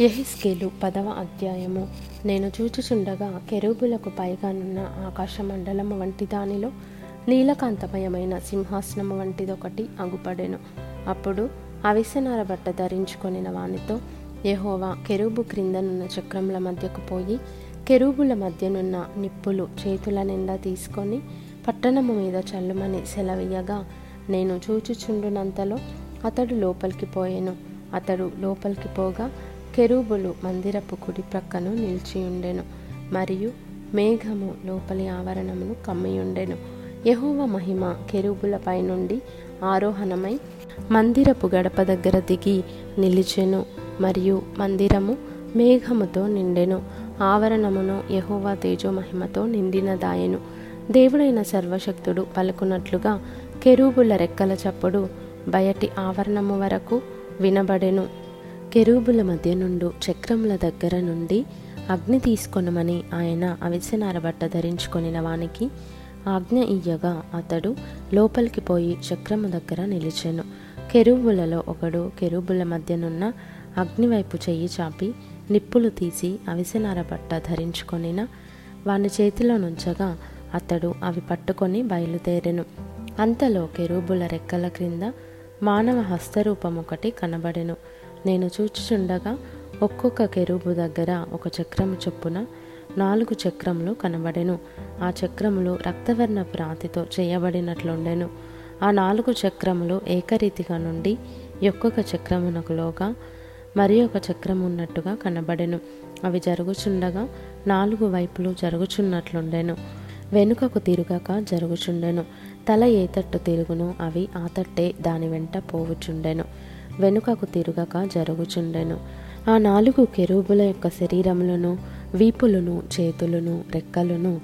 ఎహిస్కేలు పదవ అధ్యాయము. నేను చూచుచుండగా కెరూబులకు పైగానున్న ఆకాశ మండలము వంటి దానిలో నీలకాంతమయమైన సింహాసనము వంటిదొకటి అగుపడెను. అప్పుడు అవిసెనార బట్ట ధరించుకొనిన వానితో యహోవా కెరూబు క్రిందనున్న చక్రముల మధ్యకు పోయి కెరూబుల మధ్యనున్న నిప్పులు చేతుల నిండా తీసుకొని పట్టణము మీద చల్లుమని సెలవీయగా నేను చూచుచుండునంతలో అతడు లోపలికి పోయాను. అతడు లోపలికి పోగా కెరూబులు మందిరపు కుడి ప్రక్కను నిలిచియుండెను మరియు మేఘము లోపలి ఆవరణమును కమ్మియుండెను. యెహోవా మహిమ కెరూబులపై నుండి ఆరోహణమై మందిరపు గడప దగ్గర దిగి నిలిచెను మరియు మందిరము మేఘముతో నిండెను. ఆవరణమును యహోవా తేజో మహిమతో నిండినదాయెను. దేవుడైన సర్వశక్తుడు పలుకున్నట్లుగా కెరూబుల రెక్కల చప్పుడు బయటి ఆవరణము వరకు వినబడెను. కెరూబుల మధ్య నుండు చక్రముల దగ్గర నుండి అగ్ని తీసుకొనమని ఆయన అవిసెనార బట్ట ధరించుకొనిన వానికి ఆజ్ఞ ఇయ్యగా అతడు లోపలికి పోయి చక్రము దగ్గర నిలిచెను. కెరూబులలో ఒకడు కెరూబుల మధ్యనున్న అగ్నివైపు చెయ్యి చాపి నిప్పులు తీసి అవిసెనార బట్ట ధరించుకొనిన వాని చేతిలో నుంచగా అతడు అవి పట్టుకొని బయలుదేరెను. అంతలో కెరూబుల రెక్కల క్రింద మానవ హస్తరూపం ఒకటి కనబడెను. నేను చూచుచుండగా ఒక్కొక్క కెరూబు దగ్గర ఒక చక్రము చొప్పున నాలుగు చక్రములు కనబడెను. ఆ చక్రములు రక్తవర్ణ ప్రాతితో చేయబడినట్లుండెను. ఆ నాలుగు చక్రములు ఏకరీతిగా నుండి ఒక్కొక్క చక్రమునకులోగా మరి ఒక చక్రం ఉన్నట్టుగా కనబడెను. అవి జరుగుచుండగా నాలుగు వైపులు జరుగుచున్నట్లుండెను. వెనుకకు తిరుగక జరుగుచుండెను. తల ఏ తట్టు తిరుగును అవి ఆ తట్టే దాని వెంట పోవుచుండెను. వెనుకకు తిరగక జరుగుచుండెను. ఆ నాలుగు కెరూబుల యొక్క శరీరములను వీపులను చేతులను రెక్కలను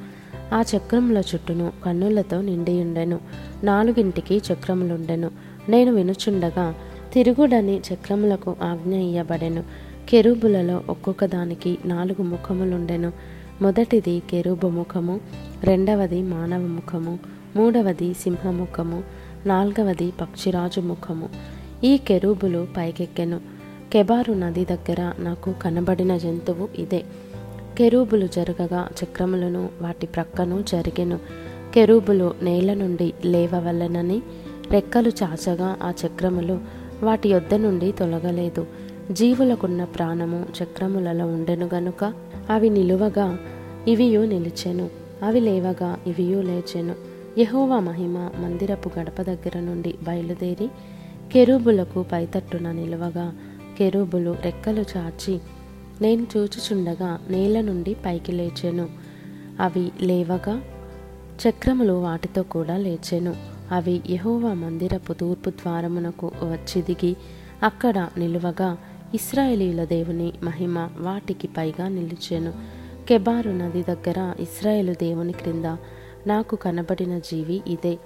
ఆ చక్రముల చుట్టూను కన్నులతో నిండియుండెను. నాలుగింటికి చక్రములుండెను. నేను వినుచుండగా తిరుగుడని చక్రములకు ఆజ్ఞ ఇయ్యబడెను. కెరూబులలో ఒక్కొక్క దానికి నాలుగు ముఖములుండెను. మొదటిది కెరూబు ముఖము రెండవది మానవ ముఖము మూడవది సింహముఖము నాల్గవది పక్షిరాజు ముఖము. ఈ కెరూబులు పైకెక్కెను. కెబారు నది దగ్గర నాకు కనబడిన జంతువు ఇదే. కెరూబులు జరగగా చక్రములను వాటి ప్రక్కను జరిగెను. కెరూబులు నేల నుండి లేవవలెనని రెక్కలు చాచగా ఆ చక్రములు వాటి యొద్ద నుండి తొలగలేదు. జీవులకున్న ప్రాణము చక్రములలో ఉండెను గనుక అవి నిలువగా ఇవియు నిలిచెను. అవి లేవగా ఇవియు లేచెను. యహోవా మహిమ మందిరపు గడప దగ్గర నుండి బయలుదేరి కెరూబులకు పైతట్టున నిలువగా కెరూబులు రెక్కలు చాచి నేను చూచుచుండగా నేల నుండి పైకి లేచెను. అవి లేవగా చక్రములు వాటితో కూడా లేచెను. అవి యహోవా మందిరపు తూర్పు ద్వారమునకు వచ్చి దిగి అక్కడ నిలువగా ఇస్రాయేలీల దేవుని మహిమ వాటికి పైగా నిలిచెను. కెబారు నది దగ్గర ఇస్రాయేలు దేవుని క్రింద నాకు కనబడిన జీవి ఇదే.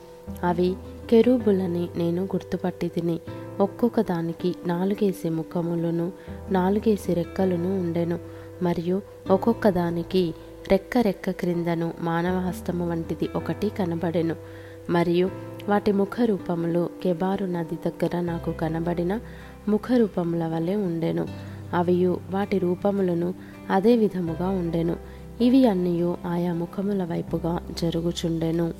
అవి కెరూబులని నేను గుర్తుపట్టి తిని ఒక్కొక్క దానికి నాలుగేసి ముఖములను నాలుగేసి రెక్కలను ఉండెను. మరియు ఒక్కొక్క దానికి రెక్క రెక్క క్రిందను మానవ హస్తము వంటిది ఒకటి కనబడెను. మరియు వాటి ముఖ రూపములు కెబారు నది దగ్గర నాకు కనబడిన ముఖ రూపముల వలె ఉండెను. అవియు వాటి రూపములను అదే విధముగా ఉండెను. ఇవి అన్నయు ఆయా ముఖముల వైపుగా జరుగుచుండెను.